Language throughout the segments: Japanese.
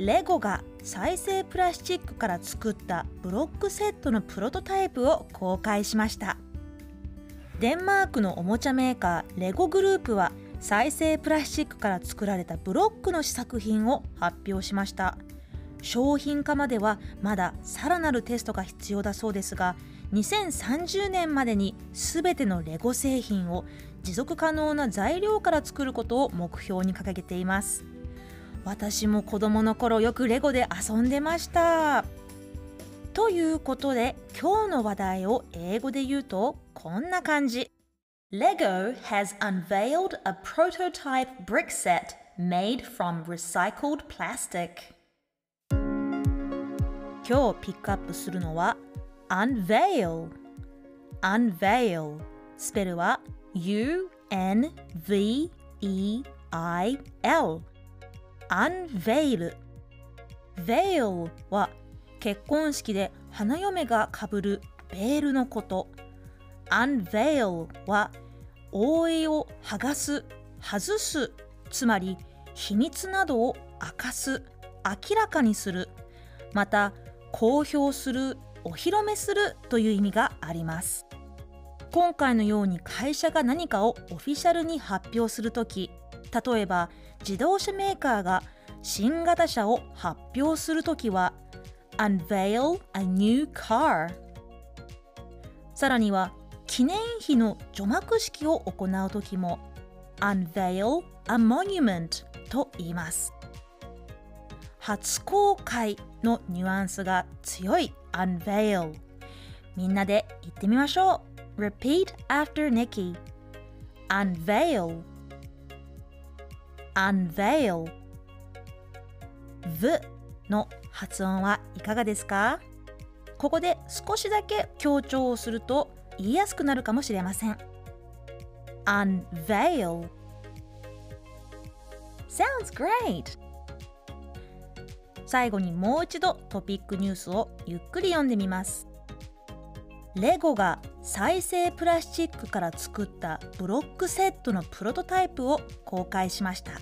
レゴが再生プラスチックから作ったブロックセットのプロトタイプを公開しました。デンマークのおもちゃメーカーレゴグループは再生プラスチックから作られたブロックの試作品を発表しました。商品化まではまださらなるテストが必要だそうですが2030年までに全てのレゴ製品を持続可能な材料から作ることを目標に掲げています。私も子供の頃よくレゴで遊んでましたということで今日の話題を英語で言うとこんな感じ Lego has unveiled a prototype brick set made from recycled plastic 今日ピックアップするのは unveil unveil スペルは U-N-V-E-I-L unveil. Veil は結婚式で花嫁がかぶるベールのこと。Unveil は覆いを剥がす外すつまり秘密などを明かす明らかにする。また公表するお披露目するという意味があります。今回のように会社が何かをオフィシャルに発表するとき例えば自動車メーカーが新型車を発表するときは unveil a new car さらには記念碑の除幕式を行うときも unveil a monument と言います。初公開のニュアンスが強い unveil みんなで言ってみましょう。Repeat after Nikki unveil unveil. v の発音はいかがですか？ここで少しだけ強調をすると言いやすくなるかもしれません。unveil. Sounds great! 最後にもう一度トピックニュースをゆっくり読んでみます。レゴが再生プラスチックから作ったブロックセットのプロトタイプを公開しました。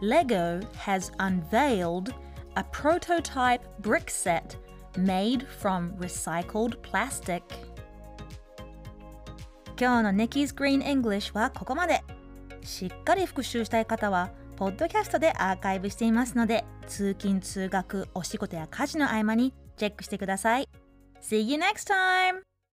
Lego has unveiled a prototype brick set made from recycled plastic. 今日の Nikki's Green English はここまで。しっかり復習したい方はポッドキャストでアーカイブしていますので通勤通学お仕事や家事の合間にチェックしてください。See you next time!